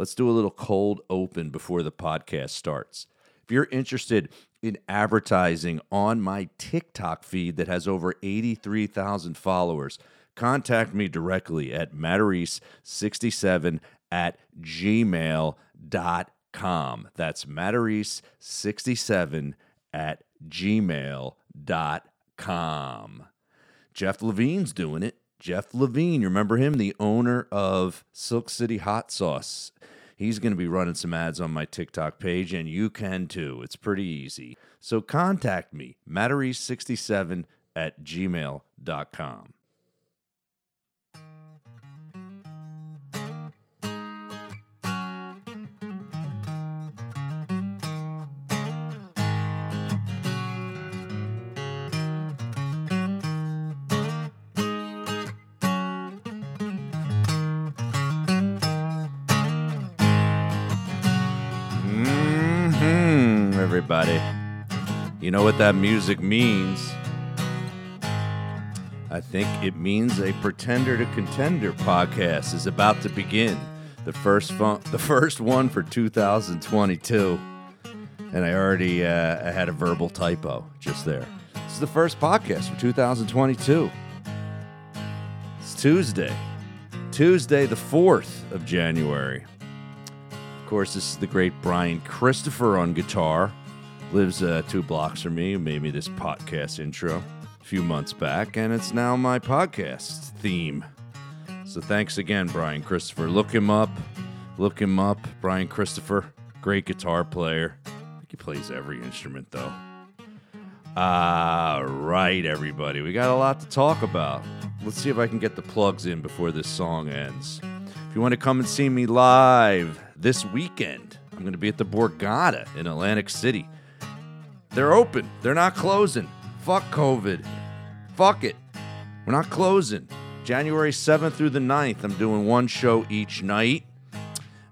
let's do a little cold open before the podcast starts. If you're interested in advertising on my TikTok feed that has over 83,000 followers, contact me directly at matarese67 at gmail.com. That's matarese67 at gmail.com. Jeff Levine's doing it. Jeff Levine, you remember him? The owner of Silk City Hot Sauce. He's going to be running some ads on my TikTok page, and you can too. It's pretty easy. So contact me, matarese67 at gmail.com. everybody. You know what that music means? I think it means a Pretender to Contender podcast is about to begin. The first fun, the first one for 2022. And I already uh, I had a verbal typo just there. This is the first podcast for 2022. It's Tuesday. Tuesday, the 4th of January. Of course, this is the great Brian Christopher on guitar. Lives uh, two blocks from me, made me this podcast intro a few months back, and it's now my podcast theme. So thanks again, Brian Christopher. Look him up. Look him up. Brian Christopher, great guitar player. I think he plays every instrument, though. All right, everybody. We got a lot to talk about. Let's see if I can get the plugs in before this song ends. If you want to come and see me live this weekend, I'm going to be at the Borgata in Atlantic City. They're open, they're not closing. Fuck COVID. Fuck it. We're not closing. January 7th through the 9th, I'm doing one show each night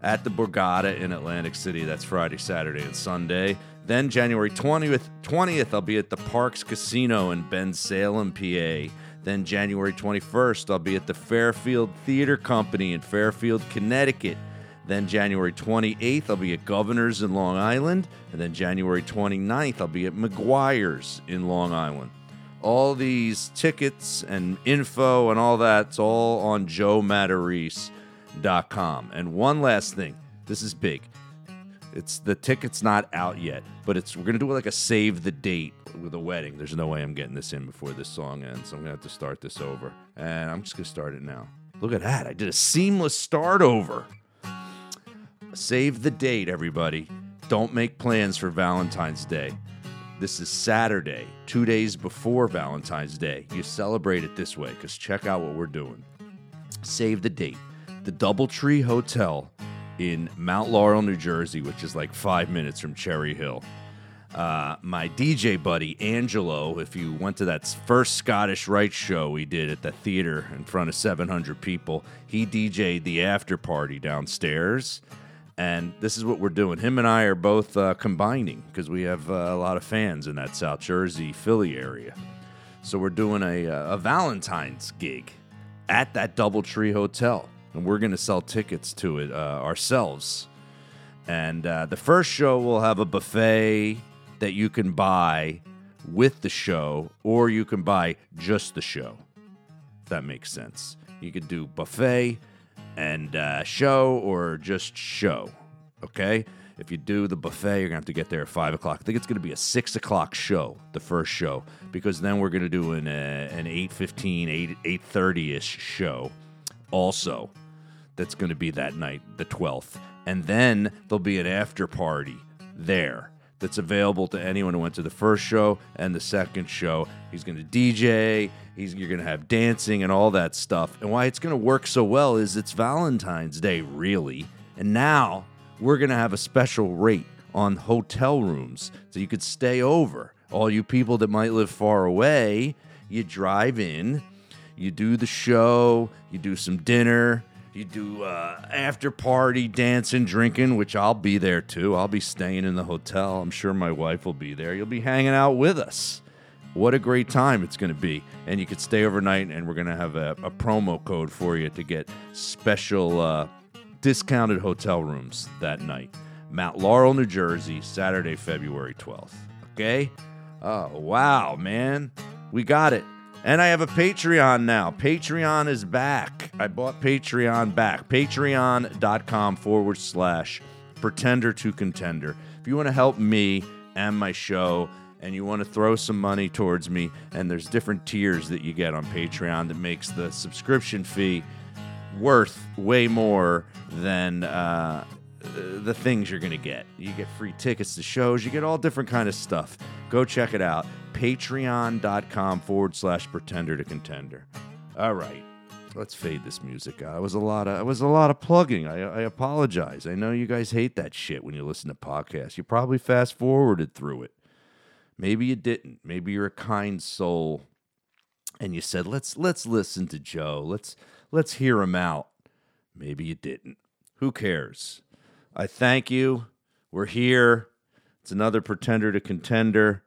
at the Borgata in Atlantic City. That's Friday, Saturday, and Sunday. Then January 20th, 20th, I'll be at the Parx Casino in Bensalem, PA. Then January 21st, I'll be at the Fairfield Theater Company in Fairfield, Connecticut. Then January 28th, I'll be at Governor's in Long Island. And then January 29th, I'll be at McGuire's in Long Island. All these tickets and info and all that's all on joematarese.com. And one last thing this is big. It's the ticket's not out yet, but it's we're gonna do like a save the date with a wedding. There's no way I'm getting this in before this song ends, so I'm gonna have to start this over. And I'm just gonna start it now. Look at that! I did a seamless start over. Save the date, everybody. Don't make plans for Valentine's Day. This is Saturday, two days before Valentine's Day. You celebrate it this way because check out what we're doing. Save the date. The Doubletree Hotel in Mount Laurel, New Jersey, which is like five minutes from Cherry Hill. Uh, my DJ buddy Angelo, if you went to that first Scottish Rite show we did at the theater in front of 700 people, he DJ'd the after party downstairs. And this is what we're doing. Him and I are both uh, combining because we have uh, a lot of fans in that South Jersey, Philly area. So we're doing a, uh, a Valentine's gig at that Doubletree Hotel. And we're going to sell tickets to it uh, ourselves. And uh, the first show will have a buffet that you can buy with the show, or you can buy just the show. If that makes sense. You could do buffet and uh, show or just show. Okay? If you do the buffet, you're gonna have to get there at five o'clock. I think it's gonna be a six o'clock show, the first show, because then we're gonna do an uh, an 8.15, 8 eight thirty ish show, also. That's gonna be that night, the twelfth, and then there'll be an after party there that's available to anyone who went to the first show and the second show. He's to DJ. He's you're going to have dancing and all that stuff. And why it's going to work so well is it's Valentine's Day, really. And now we're going to have a special rate on hotel rooms so you could stay over. All you people that might live far away, you drive in, you do the show, you do some dinner, you do uh, after party dancing, drinking, which I'll be there too. I'll be staying in the hotel. I'm sure my wife will be there. You'll be hanging out with us. What a great time it's going to be. And you could stay overnight, and we're going to have a, a promo code for you to get special uh, discounted hotel rooms that night. Mount Laurel, New Jersey, Saturday, February 12th. Okay? Oh, wow, man. We got it. And I have a Patreon now. Patreon is back. I bought Patreon back. Patreon.com forward slash pretender to contender. If you want to help me and my show, and you want to throw some money towards me, and there's different tiers that you get on Patreon that makes the subscription fee worth way more than uh, the things you're going to get. You get free tickets to shows, you get all different kind of stuff. Go check it out. Patreon.com forward slash pretender to contender. All right. Let's fade this music. It was a lot of it was a lot of plugging. I, I apologize. I know you guys hate that shit when you listen to podcasts. You probably fast forwarded through it. Maybe you didn't. Maybe you're a kind soul and you said, "Let's let's listen to Joe. Let's let's hear him out." Maybe you didn't. Who cares? I thank you. We're here. It's another pretender to contender.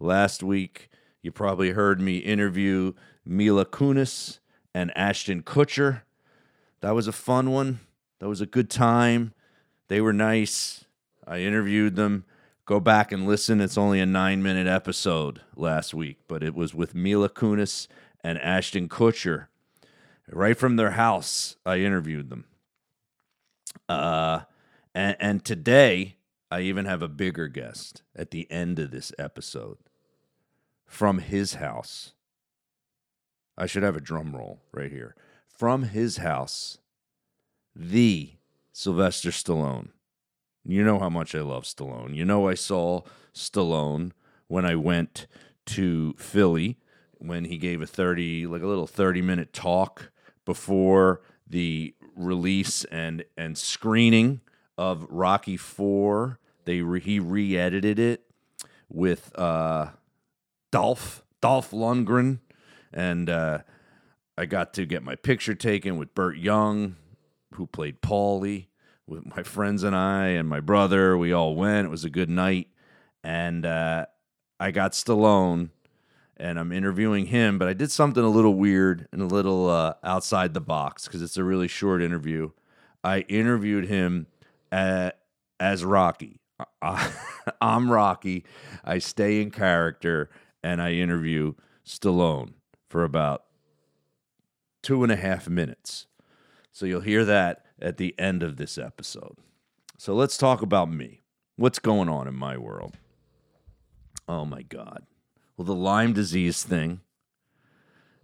Last week, you probably heard me interview Mila Kunis and Ashton Kutcher. That was a fun one. That was a good time. They were nice. I interviewed them. Go back and listen. It's only a nine minute episode last week, but it was with Mila Kunis and Ashton Kutcher. Right from their house, I interviewed them. Uh, and, and today, I even have a bigger guest at the end of this episode from his house. I should have a drum roll right here. From his house, the Sylvester Stallone. You know how much I love Stallone. You know I saw Stallone when I went to Philly when he gave a 30 like a little 30 minute talk before the release and and screening of Rocky 4. They re, he re-edited it with uh Dolph Dolph Lundgren and uh I got to get my picture taken with Burt Young who played Paulie with my friends and I and my brother. We all went. It was a good night. And uh, I got Stallone and I'm interviewing him, but I did something a little weird and a little uh, outside the box because it's a really short interview. I interviewed him at, as Rocky. I'm Rocky. I stay in character and I interview Stallone for about two and a half minutes. So you'll hear that at the end of this episode. So let's talk about me. What's going on in my world? Oh my God. Well, the Lyme disease thing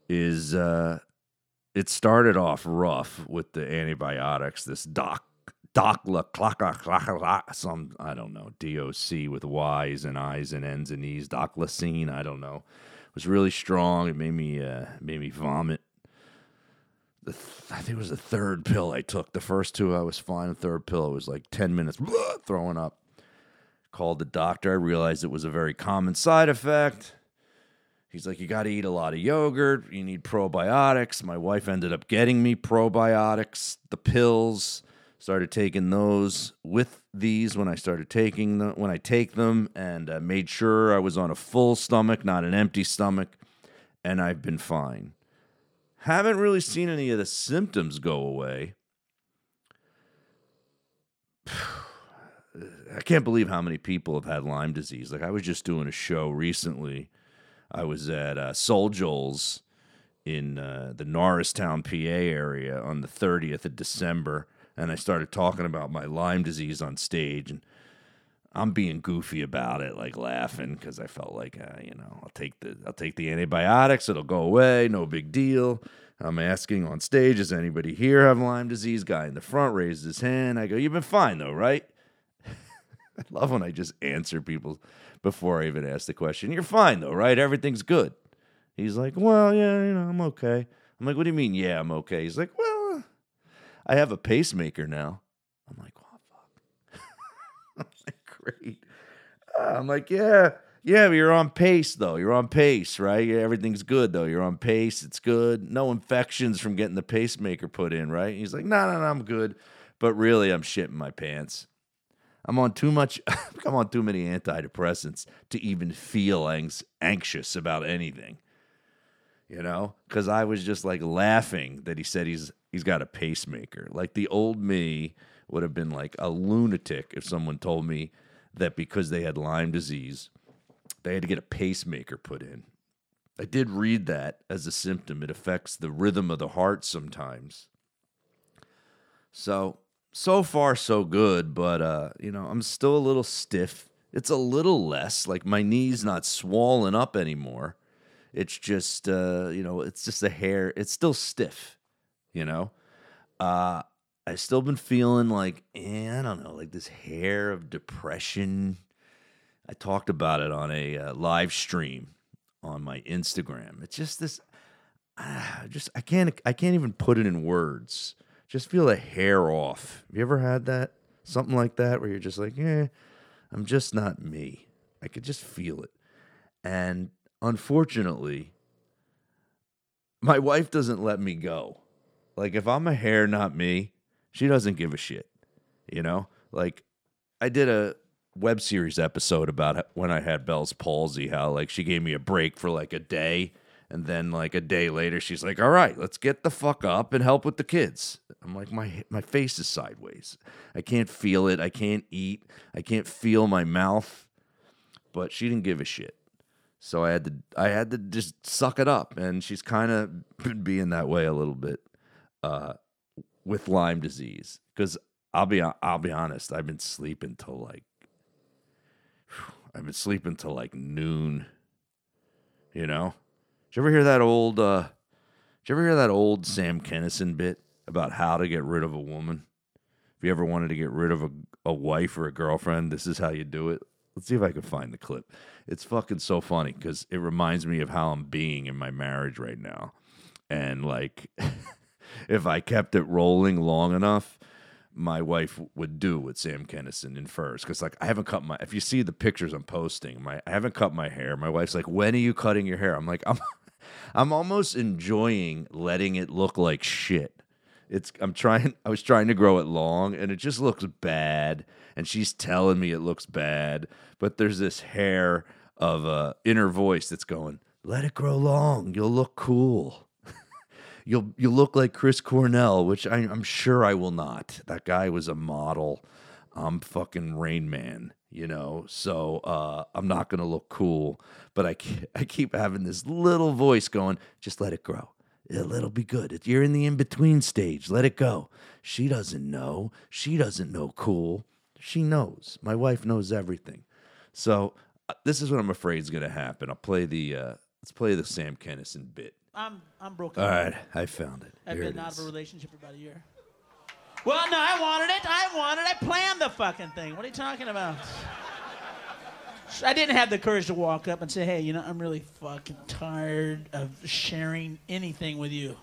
is, uh, it started off rough with the antibiotics, this doc, docla, clacka, clacka, some, I don't know, DOC with Y's and I's and N's and E's, doclacine, I don't know. It was really strong. It made me, uh, made me vomit the th- I think it was the third pill I took. The first two I was fine. The third pill was like ten minutes throwing up. Called the doctor. I realized it was a very common side effect. He's like, you got to eat a lot of yogurt. You need probiotics. My wife ended up getting me probiotics, the pills. Started taking those with these when I started taking them. When I take them, and uh, made sure I was on a full stomach, not an empty stomach, and I've been fine. Haven't really seen any of the symptoms go away. I can't believe how many people have had Lyme disease. Like I was just doing a show recently. I was at uh, in uh, the Norristown, PA area on the 30th of December, and I started talking about my Lyme disease on stage, and I'm being goofy about it, like laughing because I felt like, uh, you know, I'll take the I'll take the antibiotics, it'll go away, no big deal. I'm asking on stage, does anybody here have Lyme disease? Guy in the front raised his hand. I go, you've been fine though, right? I love when I just answer people before I even ask the question. You're fine though, right? Everything's good. He's like, well, yeah, you know, I'm okay. I'm like, what do you mean? Yeah, I'm okay. He's like, well, I have a pacemaker now. I'm like, oh fuck. I'm like, great. Uh, I'm like, yeah, yeah, but you're on pace though. You're on pace, right? Everything's good though. You're on pace. It's good. No infections from getting the pacemaker put in, right? He's like, no, no, no, I'm good. But really, I'm shitting my pants. I'm on too much. I'm on too many antidepressants to even feel anx- anxious about anything. you know, because I was just like laughing that he said he's he's got a pacemaker. Like the old me would have been like a lunatic if someone told me that because they had Lyme disease, they had to get a pacemaker put in. I did read that as a symptom. It affects the rhythm of the heart sometimes. So, so far so good, but uh, you know, I'm still a little stiff. It's a little less like my knees not swollen up anymore. It's just uh, you know, it's just the hair, it's still stiff, you know. Uh I still been feeling like, eh, I don't know, like this hair of depression. I talked about it on a uh, live stream on my Instagram. It's just this uh, just I can't I can't even put it in words just feel a hair off. Have you ever had that? Something like that where you're just like, eh, I'm just not me. I could just feel it. And unfortunately, my wife doesn't let me go. Like, if I'm a hair, not me, she doesn't give a shit. You know? Like, I did a web series episode about when I had Bell's palsy, how, like, she gave me a break for like a day and then like a day later, she's like, "All right, let's get the fuck up and help with the kids." I'm like, "My my face is sideways. I can't feel it. I can't eat. I can't feel my mouth." But she didn't give a shit. So I had to I had to just suck it up, and she's kind of been being that way a little bit uh, with Lyme disease. Because I'll be I'll be honest, I've been sleeping till like I've been sleeping till like noon. You know, did you ever hear that old? Uh, did you ever hear that old Sam Kinison bit about how to get rid of a woman? If you ever wanted to get rid of a, a wife or a girlfriend, this is how you do it. Let's see if I can find the clip. It's fucking so funny because it reminds me of how I'm being in my marriage right now. And like, if I kept it rolling long enough, my wife would do with Sam Kinison in furs. Because like I haven't cut my. If you see the pictures I'm posting, my I haven't cut my hair. My wife's like, "When are you cutting your hair?" I'm like, "I'm." I'm almost enjoying letting it look like shit. It's I'm trying I was trying to grow it long and it just looks bad and she's telling me it looks bad, but there's this hair of a inner voice that's going, "Let it grow long. You'll look cool." You'll you'll look like Chris Cornell, which I, am sure I will not. That guy was a model. I'm fucking Rain Man you know? So uh, i'm not to look cool but I, I keep having this little voice going just let it grow. It'll be good. You're in the in-between stage let it go. She doesn't know. She doesn't know cool. She knows. My wife knows everything. So uh, this is what i'm afraid is to happen. I'll play the uh, let's play the sam kinison bit i'm i'm broken all right i found it i've Here been it out is. of a relationship for about a year well, no, I wanted it. I wanted it. I planned the fucking thing. What are you talking about? I didn't have the courage to walk up and say, hey, you know, I'm really fucking tired of sharing anything with you.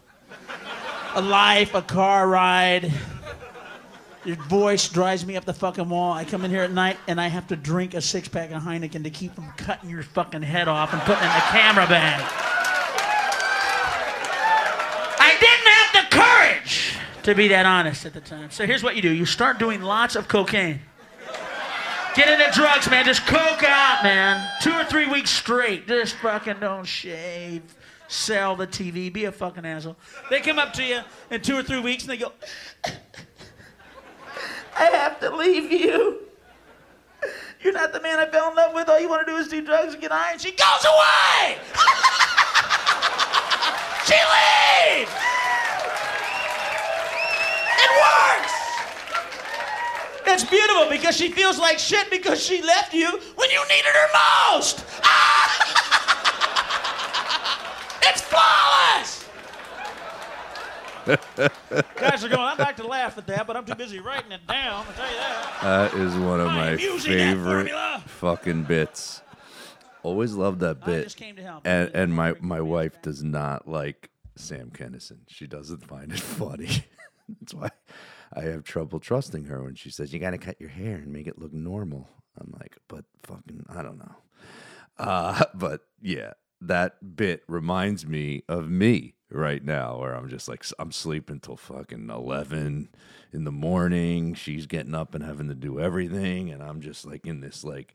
A life, a car ride. Your voice drives me up the fucking wall. I come in here at night and I have to drink a six pack of Heineken to keep from cutting your fucking head off and putting it in the camera bag. I didn't have the courage to be that honest at the time. So here's what you do you start doing lots of cocaine. Get into drugs, man. Just coke out, man. Two or three weeks straight. Just fucking don't shave. Sell the TV. Be a fucking asshole. They come up to you in two or three weeks and they go, I have to leave you. You're not the man I fell in love with. All you want to do is do drugs and get high. And she goes away. she leaves. It works! It's beautiful because she feels like shit because she left you when you needed her most! Ah! it's flawless! Guys are going, I'd like to laugh at that, but I'm too busy writing it down, I'll tell you that. That is one of I my am using that favorite fucking bits. Always loved that I bit. just came to help. And and my my wife does not like Sam Kinison. She doesn't find it funny. That's why I have trouble trusting her when she says you got to cut your hair and make it look normal. I'm like, but fucking, I don't know. Uh, but yeah, that bit reminds me of me right now, where I'm just like, I'm sleeping till fucking eleven in the morning. She's getting up and having to do everything, and I'm just like in this like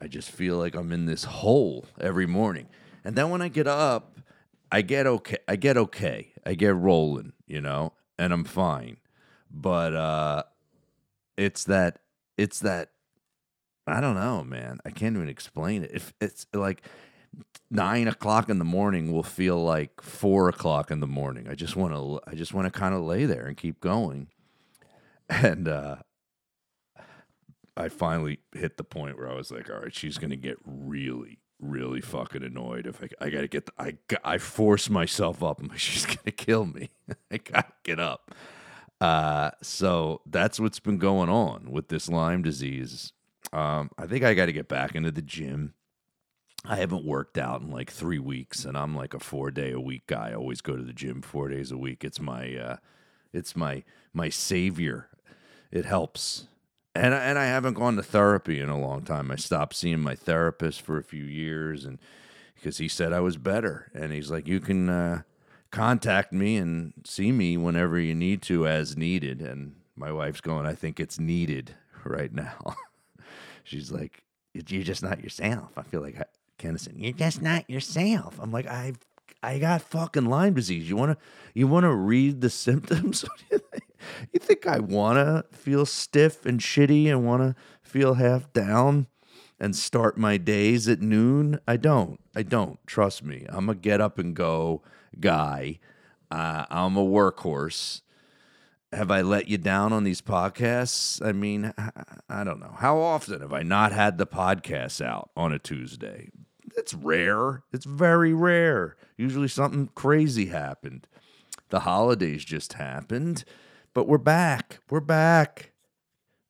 I just feel like I'm in this hole every morning. And then when I get up, I get okay. I get okay. I get rolling, you know, and I'm fine. But uh it's that it's that I don't know, man. I can't even explain it. If it's like nine o'clock in the morning will feel like four o'clock in the morning. I just want to I just want to kind of lay there and keep going. And uh I finally hit the point where I was like, all right, she's gonna get really, really fucking annoyed if I, I gotta get, the, I, I force myself up. I'm like, she's gonna kill me. I gotta get up. Uh, so that's what's been going on with this Lyme disease. Um, I think I got to get back into the gym. I haven't worked out in like three weeks, and I'm like a four day a week guy. I always go to the gym four days a week. It's my, uh, it's my my savior. It helps and I, and I haven't gone to therapy in a long time. I stopped seeing my therapist for a few years, and because he said I was better, and he's like, you can uh, contact me and see me whenever you need to, as needed. And my wife's going, I think it's needed right now. She's like, you're just not yourself. I feel like Kinison, you're just not yourself. I'm like, I've I got fucking Lyme disease. You wanna you wanna read the symptoms? you think I want to feel stiff and shitty and want to feel half down and start my days at noon? I don't. I don't. Trust me. I'm a get up and go guy. Uh, I'm a workhorse. Have I let you down on these podcasts? I mean, I don't know. How often have I not had the podcast out on a Tuesday? It's rare. It's very rare. Usually something crazy happened. The holidays just happened. But we're back. We're back.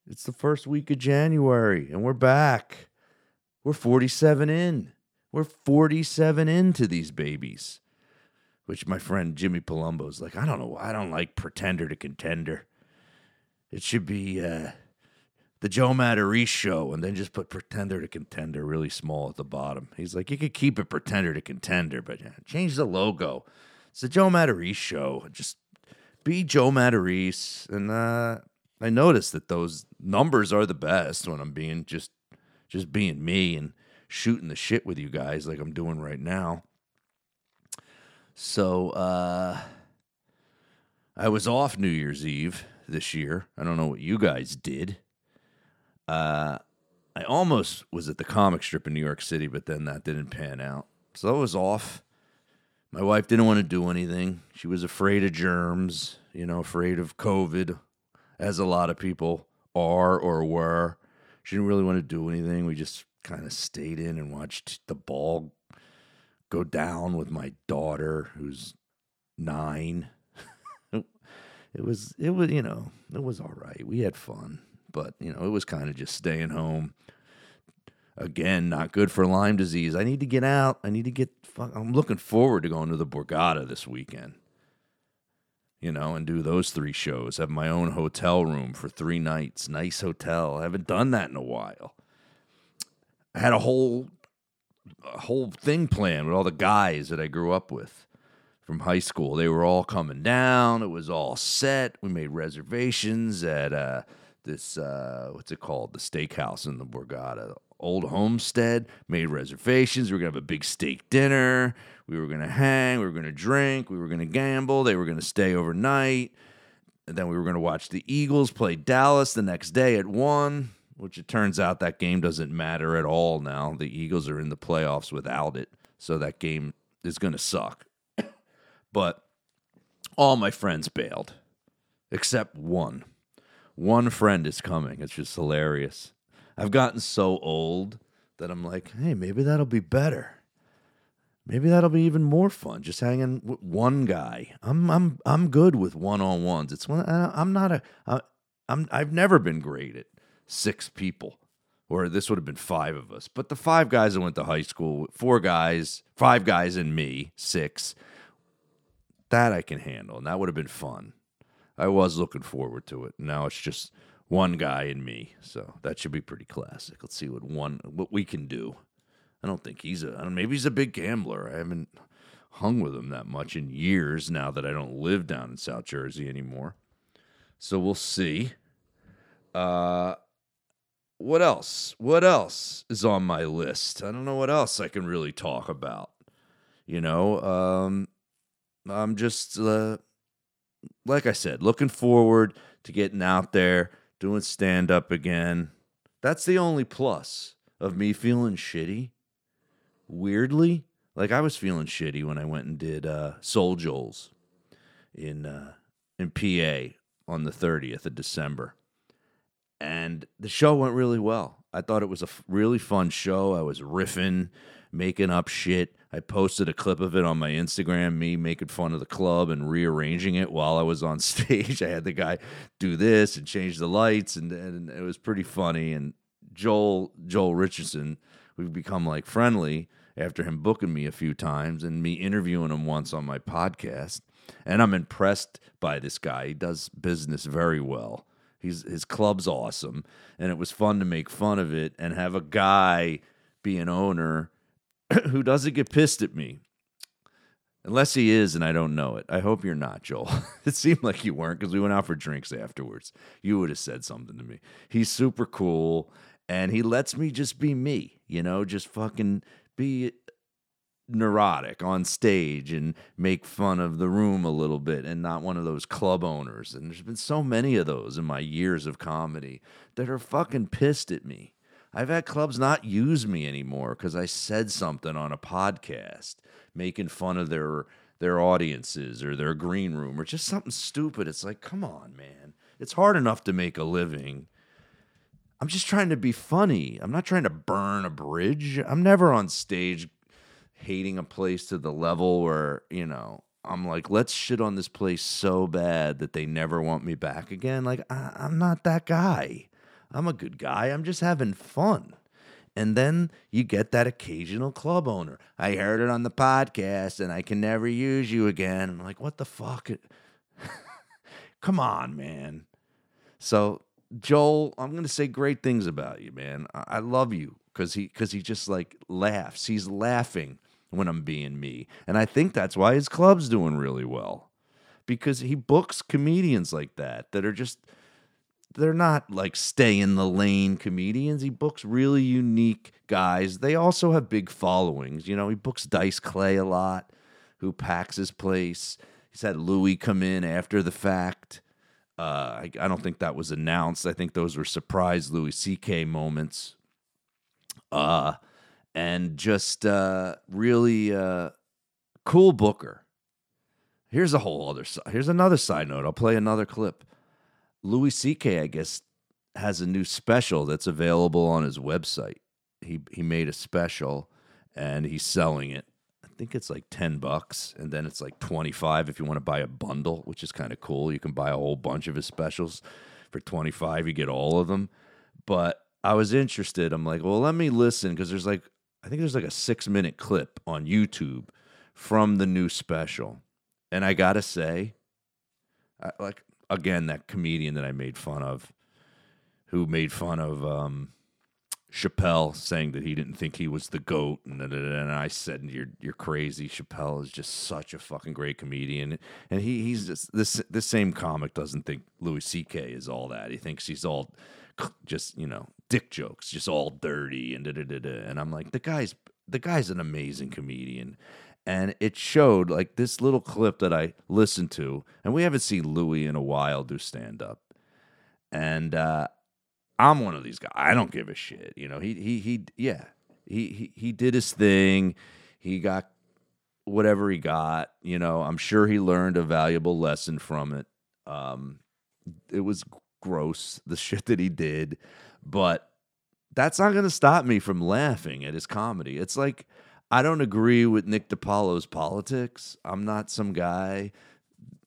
It's the first week of January, and we're back. We're 47 in. We're 47 into these babies. Which my friend Jimmy Palumbo's like, I don't know. I don't like pretender to contender. It should be uh, the Joe Matarese show, and then just put pretender to contender really small at the bottom. He's like, you could keep it pretender to contender, but yeah, change the logo. It's the Joe Matarese show. Just be Joe Matarese. And uh, I noticed that those numbers are the best when I'm being just just being me and shooting the shit with you guys like I'm doing right now. So uh, I was off New Year's Eve this year. I don't know what you guys did. Uh, I almost was at the comic strip in New York City, but then that didn't pan out. So I was off. My wife didn't want to do anything. She was afraid of germs, you know, afraid of COVID, as a lot of people are or were. She didn't really want to do anything. We just kind of stayed in and watched the ball go down with my daughter, who's nine. it was, it was, you know, it was all right. We had fun, but, you know, it was kind of just staying home again, not good for Lyme disease. I need to get out. I need to get. I'm looking forward to going to the Borgata this weekend. You know, and do those three shows. Have my own hotel room for three nights. Nice hotel. I haven't done that in a while. I had a whole, a whole thing planned with all the guys that I grew up with from high school. They were all coming down. It was all set. We made reservations at uh, this uh, what's it called? The steakhouse in the Borgata old homestead, made reservations. We were going to have a big steak dinner. We were going to hang. We were going to drink. We were going to gamble. They were going to stay overnight. And then we were going to watch the Eagles play Dallas the next day at 1, which it turns out that game doesn't matter at all now. The Eagles are in the playoffs without it. So that game is going to suck. but all my friends bailed, except one. One friend is coming. It's just hilarious. I've gotten so old that I'm like, hey, maybe that'll be better. Maybe that'll be even more fun. Just hanging with one guy. I'm I'm I'm good with one on ones. It's one. I'm not a. I'm I've never been great at six people, or this would have been five of us. But the five guys that went to high school, four guys, five guys and me, six. That I can handle, and that would have been fun. I was looking forward to it. Now it's just one guy and me. So that should be pretty classic. Let's see what one what we can do. I don't think he's a maybe he's a big gambler. I haven't hung with him that much in years now that I don't live down in South Jersey anymore. So we'll see. Uh what else? What else is on my list? I don't know what else I can really talk about. You know, um I'm just uh, like I said, looking forward to getting out there, doing stand up again. That's the only plus of me feeling shitty. Weirdly, like I was feeling shitty when I went and did uh, Soul Joel's in uh, in PA on the 30th of December, and the show went really well. I thought it was a f- really fun show. I was riffing, making up shit. I posted a clip of it on my Instagram, me making fun of the club and rearranging it while I was on stage. I had the guy do this and change the lights, and, and it was pretty funny. And Joel Joel Richardson, we've become like friendly after him booking me a few times and me interviewing him once on my podcast. And I'm impressed by this guy. He does business very well. He's his club's awesome, and it was fun to make fun of it and have a guy be an owner who doesn't get pissed at me. Unless he is, and I don't know it. I hope you're not, Joel. it seemed like you weren't because we went out for drinks afterwards. You would have said something to me. He's super cool, and he lets me just be me, you know, just fucking be neurotic on stage and make fun of the room a little bit and not one of those club owners. And there's been so many of those in my years of comedy that are fucking pissed at me. I've had clubs not use me anymore because I said something on a podcast making fun of their their audiences or their green room or just something stupid. It's like, come on, man. It's hard enough to make a living. I'm just trying to be funny. I'm not trying to burn a bridge. I'm never on stage hating a place to the level where, you know, I'm like, let's shit on this place so bad that they never want me back again. Like, I, I'm not that guy. I'm a good guy. I'm just having fun. And then you get that occasional club owner. I heard it on the podcast and I can never use you again. I'm like, what the fuck? Come on, man. So, Joel, I'm going to say great things about you, man. I, I love you because he, cause he just like laughs. He's laughing when I'm being me. And I think that's why his club's doing really well because he books comedians like that that are just they're not like stay in the lane comedians. He books really unique guys. They also have big followings. You know, he books Dice Clay a lot, who packs his place. He's had Louis come in after the fact. Uh, I, I don't think that was announced. I think those were surprise Louis C.K. moments. Uh, and just uh, really uh, cool booker. Here's a whole other side. Here's another side note. I'll play another clip. Louis C.K. I guess has a new special that's available on his website. He he made a special and he's selling it. I think it's like 10 bucks and then it's like 25 if you want to buy a bundle, which is kind of cool. You can buy a whole bunch of his specials for 25, you get all of them. But I was interested. I'm like, "Well, let me listen because there's like I think there's like a 6-minute clip on YouTube from the new special. And I got to say, I, like again that comedian that I made fun of, who made fun of um, Chappelle, saying that he didn't think he was the goat, and, and I said, "You're you're crazy." Chappelle is just such a fucking great comedian, and he he's just this this same comic doesn't think Louis C.K. is all that. He thinks he's all just you know dick jokes, just all dirty and da da da da. And I'm like, the guy's the guy's an amazing comedian, and it showed like this little clip that I listened to, and we haven't seen Louis in a while do stand up, and uh, I'm one of these guys. I don't give a shit, you know. He he he yeah, he he he did his thing. He got whatever he got, you know. I'm sure he learned a valuable lesson from it. Um, it was gross the shit that he did, but that's not going to stop me from laughing at his comedy. It's like I don't agree with Nick DiPaolo's politics. I'm not some guy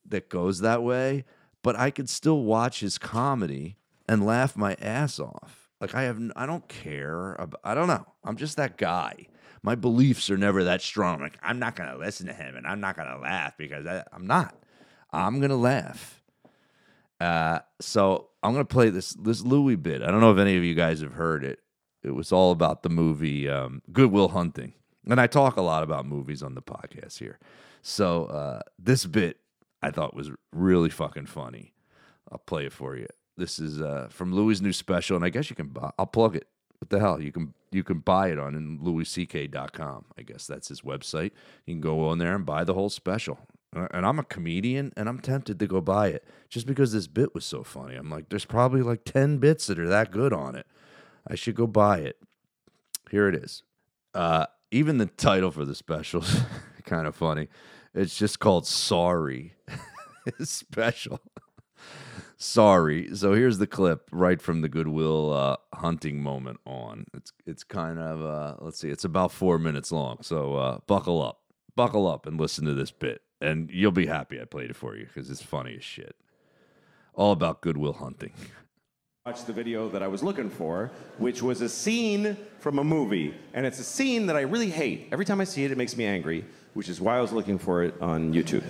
that goes that way, but I could still watch his comedy and laugh my ass off. Like I have, I don't care. I don't know. I'm just that guy. My beliefs are never that strong. Like I'm not gonna listen to him, and I'm not gonna laugh because I, I'm not. I'm gonna laugh. Uh, so I'm gonna play this this Louis bit. I don't know if any of you guys have heard it. It was all about the movie um, Good Will Hunting. And I talk a lot about movies on the podcast here. So uh, this bit I thought was really fucking funny. I'll play it for you. This is uh, from Louis' new special, and I guess you can buy. I'll plug it. What the hell? You can you can buy it on louisck.com. I guess that's his website. You can go on there and buy the whole special. Uh, And I'm a comedian and I'm tempted to go buy it just because this bit was so funny. I'm like, there's probably like 10 bits that are that good on it. I should go buy it. Here it is. Uh, even the title for the special's kind of funny. It's just called Sorry. special. Sorry. So here's the clip right from the Good Will uh, hunting moment on. It's it's kind of uh, let's see, it's about four minutes long. So uh, buckle up, buckle up, and listen to this bit, and you'll be happy I played it for you because it's funny as shit. All about Good Will Hunting. watched the video that I was looking for, which was a scene from a movie. And it's a scene that I really hate. Every time I see it, it makes me angry, which is why I was looking for it on YouTube.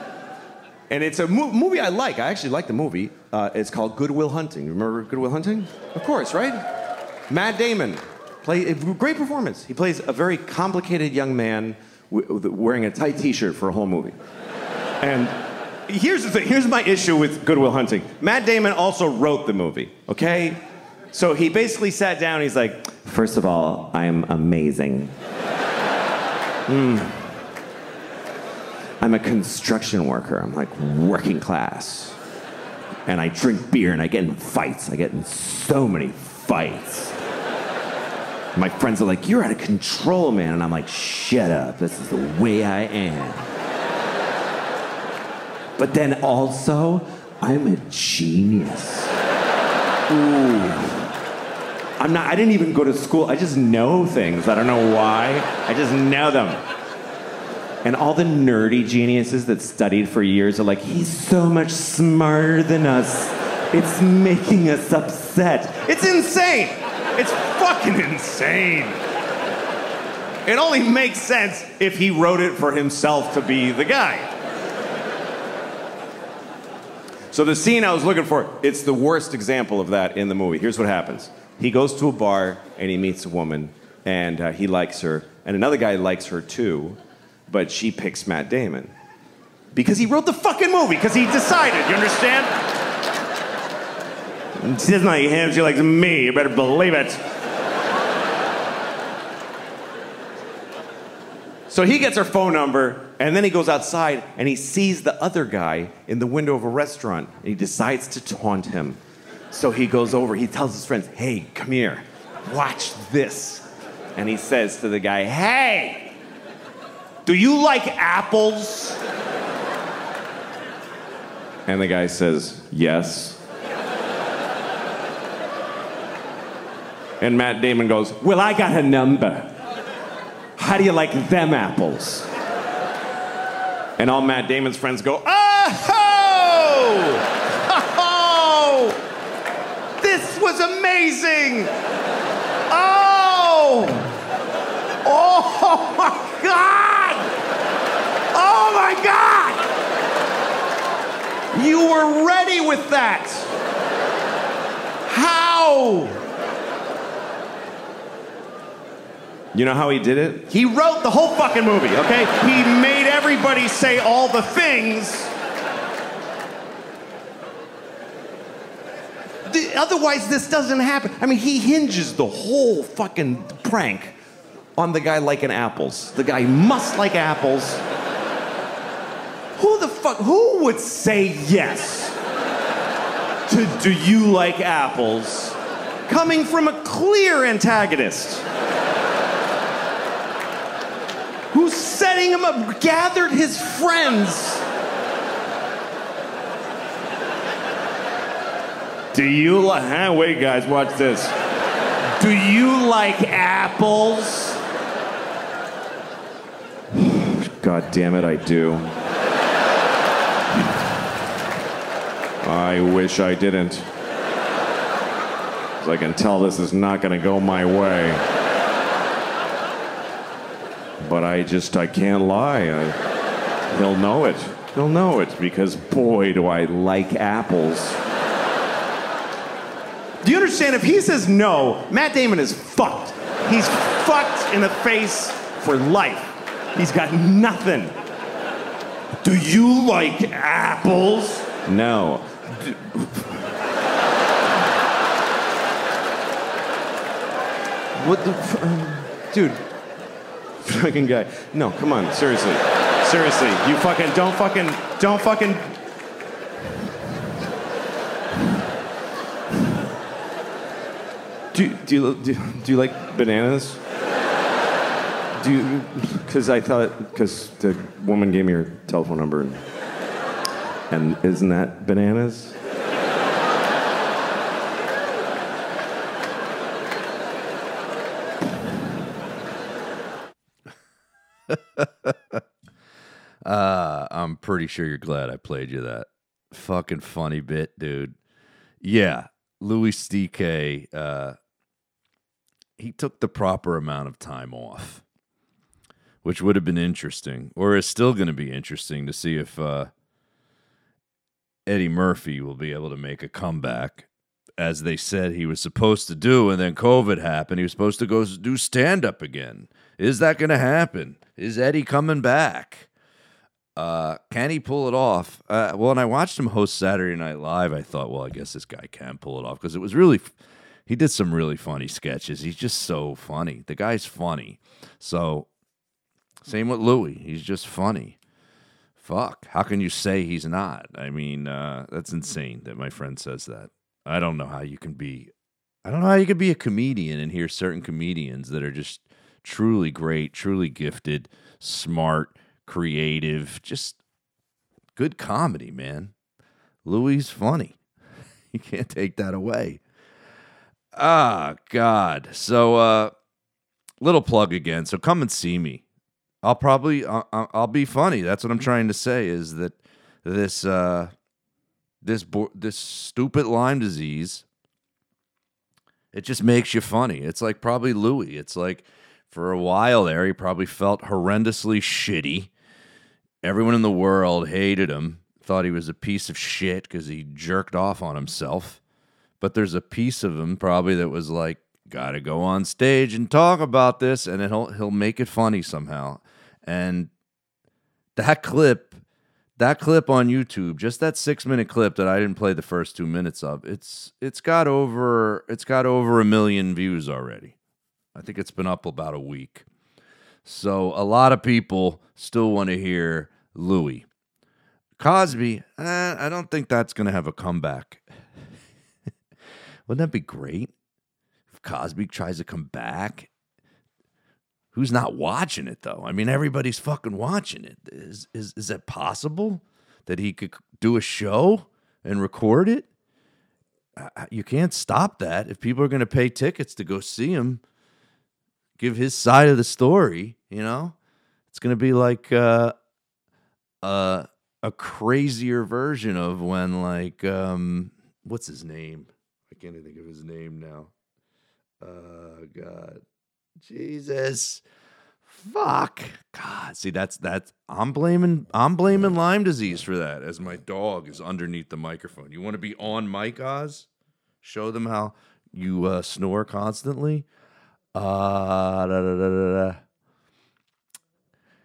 and it's a mo- movie I like. I actually like the movie. Uh, it's called Good Will Hunting. Remember Good Will Hunting? Of course, right? Matt Damon. Play, great performance. He plays a very complicated young man w- wearing a tight t shirt for a whole movie. And here's the thing. Here's my issue with Good Will Hunting. Matt Damon also wrote the movie. Okay, so he basically sat down. He's like, first of all, I am amazing. Hmm. I'm a construction worker. I'm like working class, and I drink beer and I get in fights. I get in so many fights. My friends are like, "You're out of control, man," and I'm like, "Shut up. This is the way I am." But then also, I'm a genius. Ooh. I'm not, I didn't even go to school. I just know things. I don't know why. I just know them. And all the nerdy geniuses that studied for years are like, he's so much smarter than us. It's making us upset. It's insane. It's fucking insane. It only makes sense if he wrote it for himself to be the guy. So the scene I was looking for, it's the worst example of that in the movie. Here's what happens. He goes to a bar and he meets a woman and uh, he likes her and another guy likes her too, but she picks Matt Damon. Because he wrote the fucking movie, because he decided, you understand? And She doesn't like him, she likes me, you better believe it. So he gets her phone number, and then he goes outside and he sees the other guy in the window of a restaurant, and he decides to taunt him. So he goes over, he tells his friends, Hey, come here, watch this. And he says to the guy, Hey, do you like apples? And the guy says, Yes. And Matt Damon goes, Well, I got a number. How do you like them apples? And all Matt Damon's friends go, Oh! Oh! This was amazing! Oh! Oh my God! Oh my God! You were ready with that! How? You know how he did it? He wrote the whole fucking movie, okay? He made everybody say all the things. The- otherwise, this doesn't happen. I mean, he hinges the whole fucking prank on the guy liking apples. The guy must like apples. Who the fuck, who would say yes to do you like apples coming from a clear antagonist? Who's setting him up, gathered his friends. Do you like, huh? Wait, guys, watch this. Do you like apples? God damn it, I do. I wish I didn't. I can tell this is not gonna go my way but I just I can't lie. I, he'll know it. He'll know it because boy, do I like apples. Do you understand? If he says no, Matt Damon is fucked. He's fucked in the face for life. He's got nothing. Do you like apples? No. D- what the, f- um, dude? Fucking guy. No, come on, seriously. Seriously, you fucking don't fucking don't fucking. Do, do, you, do, do you like bananas? Do you? Because I thought because the woman gave me her telephone number and, and isn't that bananas? Pretty sure you're glad I played you that. Fucking funny bit, dude. Yeah, Louis C.K. Uh, he took the proper amount of time off, which would have been interesting, or is still going to be interesting to see if uh, Eddie Murphy will be able to make a comeback, as they said he was supposed to do, and then COVID happened. He was supposed to go do stand up again. Is that going to happen? Is Eddie coming back? Uh, can he pull it off? Uh, well, when I watched him host Saturday Night Live, I thought, well, I guess this guy can pull it off because it was really, he did some really funny sketches. He's just so funny. The guy's funny. So, same with Louis. He's just funny. Fuck. How can you say he's not? I mean, uh, that's insane that my friend says that. I don't know how you can be, I don't know how you can be a comedian and hear certain comedians that are just truly great, truly gifted, smart creative, just good comedy, man. Louis funny. You can't take that away. Ah, God. So, uh, little plug again. So come and see me. I'll probably I'll, I'll be funny. That's what I'm trying to say. Is that this uh, this bo- this stupid Lyme disease? It just makes you funny. It's like probably Louis. It's like for a while there, he probably felt horrendously shitty Everyone in the world hated him, thought he was a piece of shit because he jerked off on himself. But there's a piece of him probably that was like, gotta go on stage and talk about this, and he'll he'll make it funny somehow. And that clip, that clip on YouTube, just that six minute clip that I didn't play the first two minutes of, it's it's got over it's got over a million views already. I think it's been up about a week. So a lot of people still want to hear Louis. Cosby, eh, I don't think that's going to have a comeback. Wouldn't that be great? If Cosby tries to come back, who's not watching it though? I mean, everybody's fucking watching it. Is is is it possible that he could do a show and record it? You can't stop that. If people are going to pay tickets to go see him, give his side of the story. You know, it's going to be like uh, a a crazier version of when like um what's his name? I can't even think of his name now. Uh God. Jesus. Fuck. God. See, that's that's I'm blaming I'm blaming Lyme disease for that as my dog is underneath the microphone. You want to be on mic, Oz? Show them how you uh, snore constantly. Uh, da, da, da,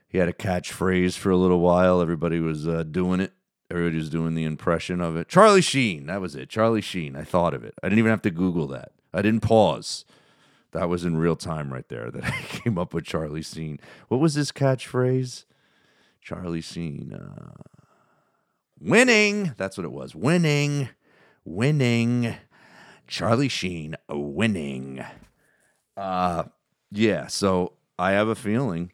he had a catchphrase for a little while. Everybody was uh, doing it. Everybody was doing the impression of it. Charlie Sheen, that was it. Charlie Sheen. I thought of it. I didn't even have to Google that. I didn't pause. That was in real time right there that I came up with Charlie Sheen. What was his catchphrase? Charlie Sheen. Uh, winning. That's what it was. Winning. Winning. Charlie Sheen winning. Uh yeah, so I have a feeling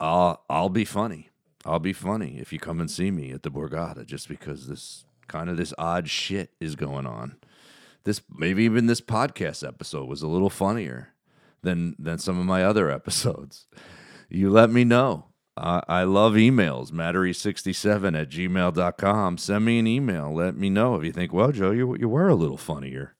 I'll I'll be funny. I'll be funny if you come and see me at the Borgata, just because this kind of this odd shit is going on. This maybe even this podcast episode was a little funnier than than some of my other episodes. You let me know. I love emails, matarese67 at gmail.com. Send me an email. Let me know if you think, well, Joe, you, you were a little funnier.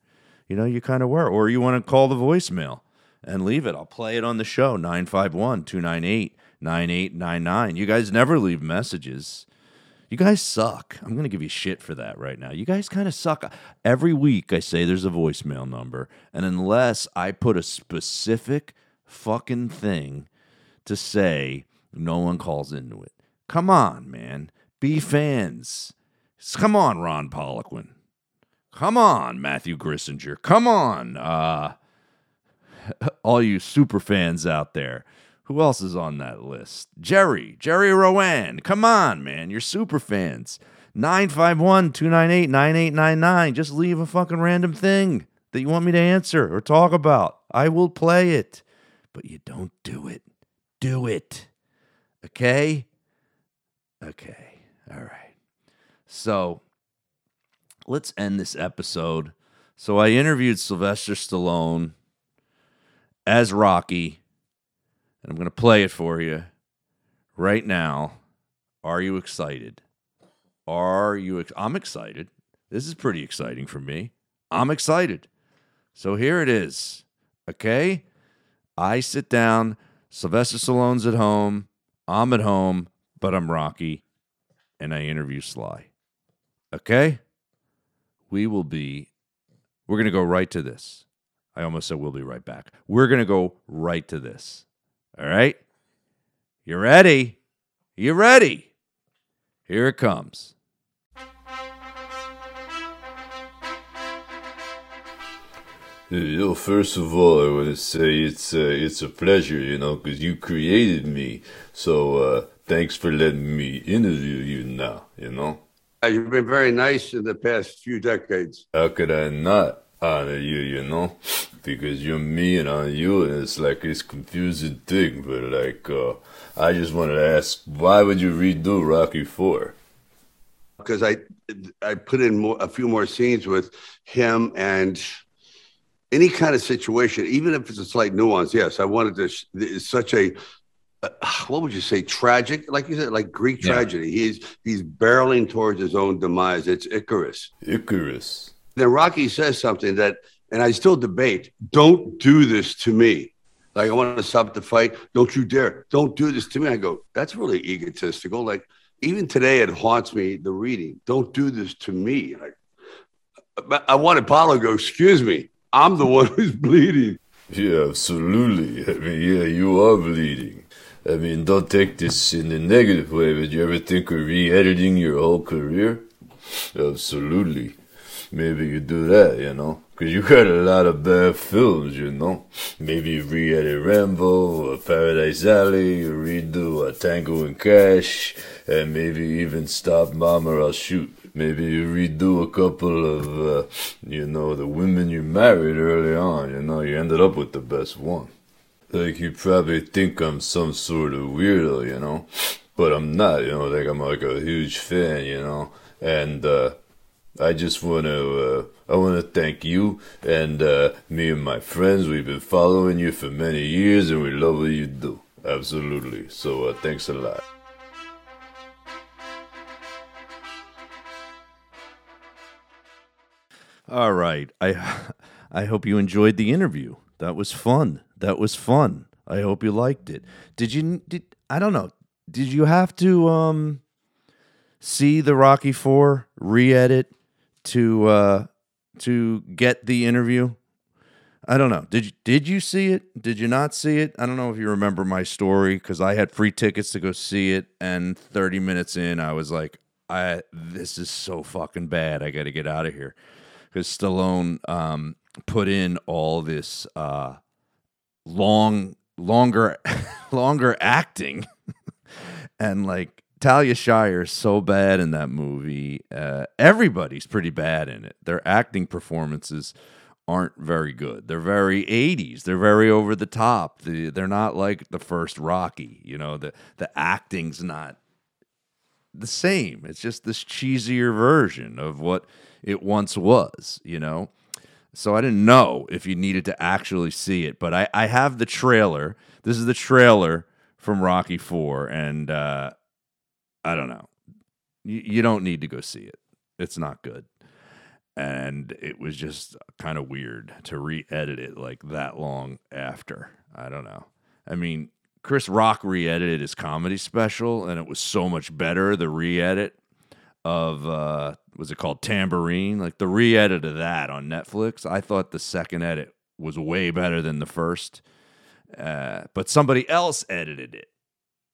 You know, you kind of were. Or you want to call the voicemail and leave it. I'll play it on the show, 951 298 9899. You guys never leave messages. You guys suck. I'm going to give you shit for that right now. You guys kind of suck. Every week I say there's a voicemail number, and unless I put a specific fucking thing to say, no one calls into it. Come on, man. Be fans. Come on, Ron Poliquin. Come on, Matthew Grissinger. Come on, uh, all you super fans out there Who else is on that list? Jerry, Jerry Rowan. Come on, man. You're super fans. 951 298 9899. Just leave a fucking random thing that you want me to answer or talk about. I will play it. But you don't do it. Do it. Okay? Okay. All right. So let's end this episode. So I interviewed Sylvester Stallone as Rocky, and I'm going to play it for you right now. Are you excited? Are you? Ex- I'm excited. This is pretty exciting for me. I'm excited. So here it is. Okay? I sit down. Sylvester Stallone's at home. I'm at home, but I'm Rocky, and I interview Sly. Okay? We will be, we're going to go right to this. I almost said we'll be right back. We're going to go right to this. All right? You ready? You ready? Here it comes. You know, first of all, I want to say it's uh, it's a pleasure, you know, because you created me. So uh, thanks for letting me interview you now, you know. Uh, You've been very nice in the past few decades. How could I not honor you, you know? Because you're me and I'm you, and it's like this confusing thing. But like, uh, I just wanted to ask, why would you redo Rocky Four? because I I put in more, a few more scenes with him and any kind of situation, even if it's a slight nuance. Yes, I wanted to. It's such a uh, what would you say tragic? Like you said, like Greek Yeah. tragedy. He's he's barreling towards his own demise. It's Icarus. Icarus. Then Rocky says something that, and I still debate. Don't do this to me. Like I want to stop the fight. Don't you dare! Don't do this to me. I go. That's really egotistical. Like even today, it haunts me. The reading. Don't do this to me. Like I want Apollo to go. Excuse me. I'm the one who's bleeding. Yeah, absolutely. I mean, yeah, you are bleeding. I mean, don't take this in a negative way, but you ever think of re-editing your whole career? Absolutely. Maybe you do that, you know? Because you got a lot of bad films, you know? Maybe re-edit Rambo, or Paradise Alley, you redo a Tango and Cash, and maybe even Stop Mom or I'll Shoot. Maybe you redo a couple of, uh, you know, the women you married early on, you know? You ended up with the best one. Like, you probably think I'm some sort of weirdo, you know? But I'm not, you know? Like, I'm like a huge fan, you know? And, uh, I just want to, uh, I want to thank you and, uh, me and my friends. We've been following you for many years and we love what you do. Absolutely. So, uh, thanks a lot. All right. I I hope you enjoyed the interview. That was fun. That was fun. I hope you liked it. Did you did I don't know. Did you have to um see the Rocky 4 re-edit to uh to get the interview? I don't know. Did you did you see it? Did you not see it? I don't know if you remember my story cuz I had free tickets to go see it and 30 minutes in I was like I this is so fucking bad. I got to get out of here because Stallone um, put in all this uh, long, longer, longer acting, and like Talia Shire is so bad in that movie. Uh, everybody's pretty bad in it. Their acting performances aren't very good. They're very 80s. They're very over the top. The, they're not like the first Rocky. You know, the the acting's not the same. It's just this cheesier version of what it once was, you know? So I didn't know if you needed to actually see it, but I, I have the trailer. This is the trailer from Rocky Four, and uh, I don't know. You, you don't need to go see it. It's not good. And it was just kind of weird to re edit it like that long after. I don't know. I mean, Chris Rock re edited his comedy special, and it was so much better, the re edit of uh was it called Tamborine? Like the re-edit of that on Netflix. I thought the second edit was way better than the first. Uh, but somebody else edited it.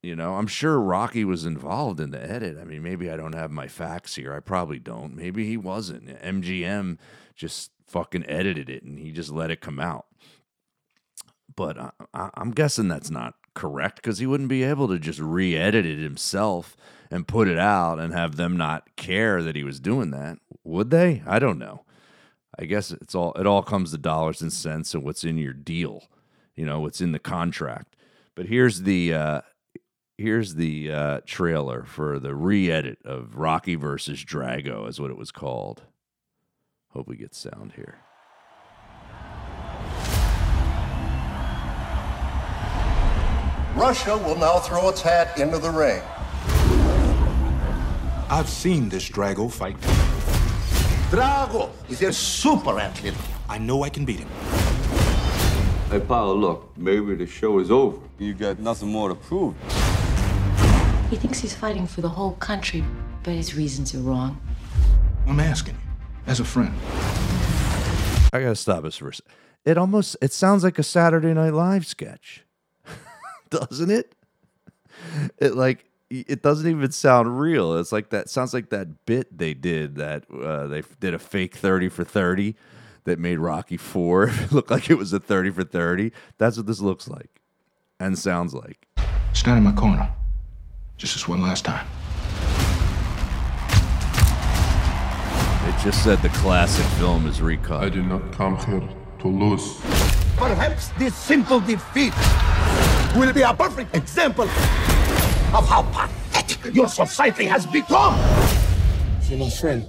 You know, I'm sure Rocky was involved in the edit. I mean, maybe I don't have my facts here. I probably don't. Maybe he wasn't. MGM just fucking edited it and he just let it come out. But I, I'm guessing that's not correct because he wouldn't be able to just re-edit it himself and put it out and have them not care that he was doing that. Would they? I don't know. I guess it's all it all comes to dollars and cents and what's in your deal. You know, what's in the contract. But here's the uh here's the uh trailer for the re-edit of Rocky versus Drago is what it was called. Hope we get sound here. Russia will now throw its hat into the ring. I've seen this Drago fight. Drago is a super athlete. I know I can beat him. Hey, Apollo, look, maybe the show is over. You got nothing more to prove. He thinks he's fighting for the whole country, but his reasons are wrong. I'm asking you, as a friend. I gotta stop this for a second. It almost it sounds like a Saturday Night Live sketch, doesn't it? It like it doesn't even sound real. It's like that sounds like that bit they did that uh, they did a fake thirty for thirty that made Rocky Four look like it was a thirty for thirty. That's what this looks like and sounds like. Stand in my corner. Just this one last time. It just said the classic film is recut. I did not come here to lose. Perhaps this simple defeat will be a perfect example of how pathetic your society has become. You're my friend.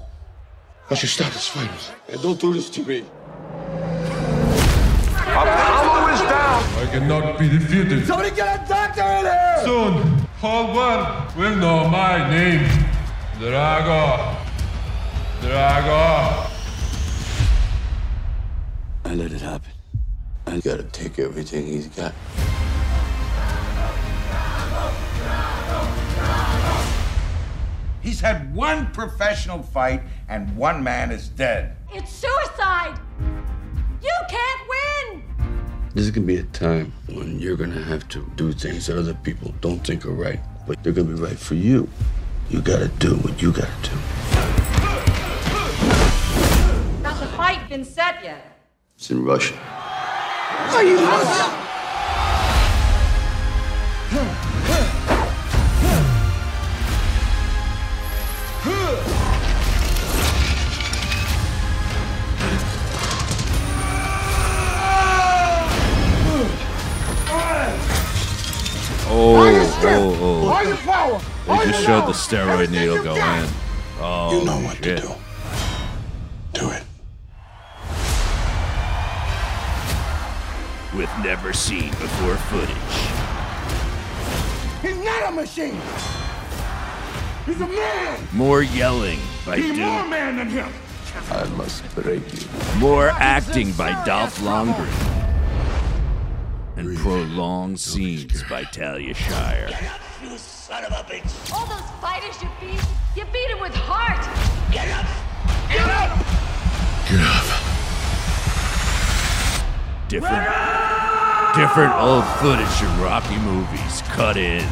I should stop this fight. Hey, don't do this to me. Apollo is down. I cannot be defeated. Somebody get a doctor in here. Soon, whole world will know my name. Drago. Drago. I let it happen. I gotta take everything he's got. He's had one professional fight, and one man is dead. It's suicide! You can't win! There's gonna be a time when you're gonna have to do things that other people don't think are right, but they're gonna be right for you. You gotta do what you gotta do. Has the fight been set yet? It's in Russia. Are you nuts? They all just your showed the steroid needle you go got. in. Oh, You know what to do. Do it. With never seen before footage. He's not a machine. He's a man. More yelling by He's more man than him. I must break you. More acting by Dolph Lundgren. And prolonged scenes by Talia Shire. You son of a bitch. All those fighters you beat, you beat them with heart! Get up. Get up. Get up. Different, different old footage from Rocky movies cut in.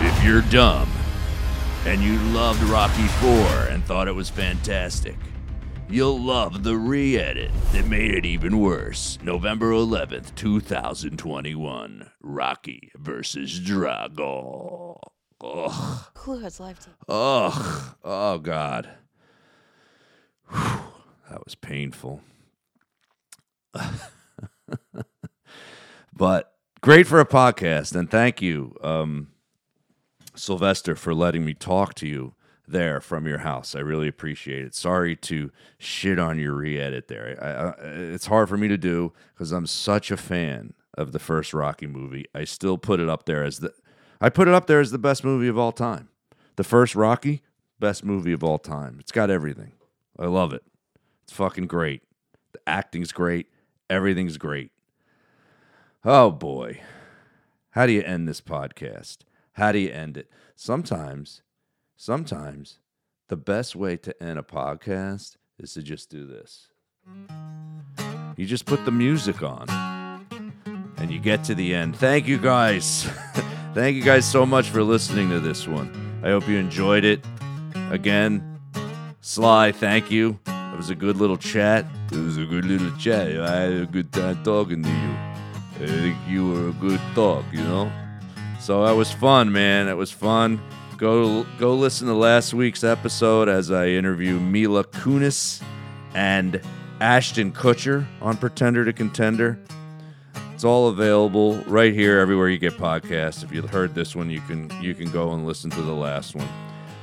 If you're dumb and you loved Rocky 4 and thought it was fantastic, you'll love the re edit that made it even worse. November 11th, 2021. Rocky versus Drago. Ugh. Clue has. Ugh. Oh, God. Whew. That was painful. but great for a podcast. And thank you, um, Sylvester, for letting me talk to you there from your house. I really appreciate it. Sorry to shit on your re edit there. I, I, it's hard for me to do because I'm such a fan of the first Rocky movie. I still put it up there as the. I put it up there as the best movie of all time. The first Rocky, best movie of all time. It's got everything. I love it. It's fucking great. The acting's great. Everything's great. Oh boy. How do you end this podcast? How do you end it? Sometimes, sometimes the best way to end a podcast is to just do this. You just put the music on and you get to the end. Thank you guys. Thank you guys so much for listening to this one. I hope you enjoyed it. Again, Sly, thank you. It was a good little chat. It was a good little chat. I had a good time talking to you. I think you were a good talk, you know. So that was fun, man. That was fun. Go go listen to last week's episode as I interview Mila Kunis and Ashton Kutcher on Pretender to Contender. It's all available right here everywhere you get podcasts. If you heard this one, you can you can go and listen to the last one.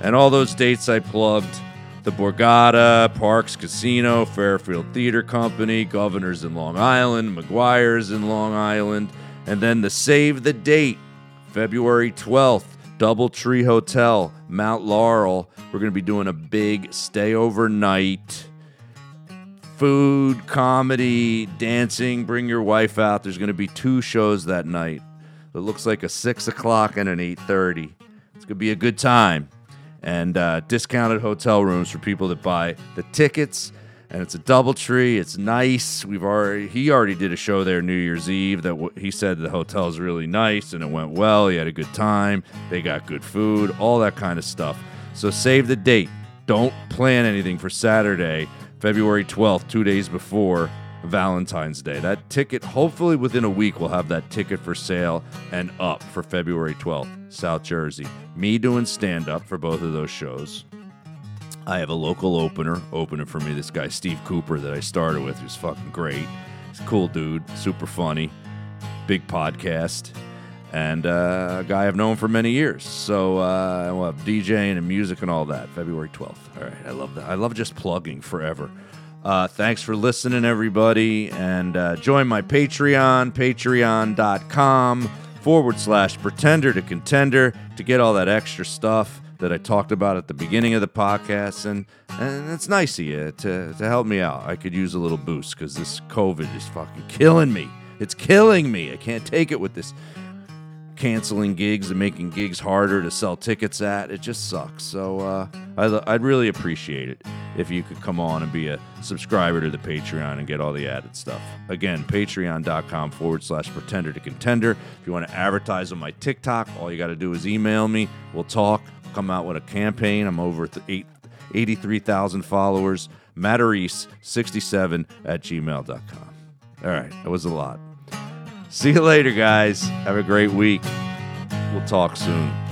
And all those dates I plugged the Borgata, Parx Casino, Fairfield Theater Company, Governors in Long Island, McGuire's in Long Island, and then the Save the Date, February 12th, Doubletree Hotel, Mount Laurel. We're going to be doing a big stay overnight food, comedy, dancing. Bring your wife out. There's going to be two shows that night. It looks like a six o'clock and an eight thirty. It's going to be a good time and uh, discounted hotel rooms for people that buy the tickets. And it's a DoubleTree. It's nice. We've already he already did a show there New Year's Eve that w- he said the hotel is really nice and it went well. He had a good time. They got good food, all that kind of stuff. So save the date. Don't plan anything for Saturday, February 12th, two days before Valentine's Day. That ticket, hopefully within a week, we'll have that ticket for sale and up for February 12th, South Jersey. Me doing stand up for both of those shows. I have a local opener opening for me. This guy, Steve Cooper, that I started with, who's fucking great. He's a cool dude, super funny, big podcast, and uh, a guy I've known for many years. So uh, we'll have DJing and music and all that. February 12th. All right, I love that. I love just plugging forever. Uh, thanks for listening, everybody. And uh, join my Patreon, patreon.com forward slash pretender to contender to get all that extra stuff that I talked about at the beginning of the podcast. And, and it's nice of you to, to help me out. I could use a little boost because this COVID is fucking killing me. It's killing me. I can't take it with this canceling gigs and making gigs harder to sell tickets at. It just sucks. So uh, I'd, I'd really appreciate it if you could come on and be a subscriber to the Patreon and get all the added stuff. Again, patreon.com forward slash pretender to contender. If you want to advertise on my TikTok, all you got to do is email me. We'll talk, come out with a campaign. I'm over eight, 83,000 followers. Matarese67 at gmail.com. All right, that was a lot. See you later, guys. Have a great week. We'll talk soon.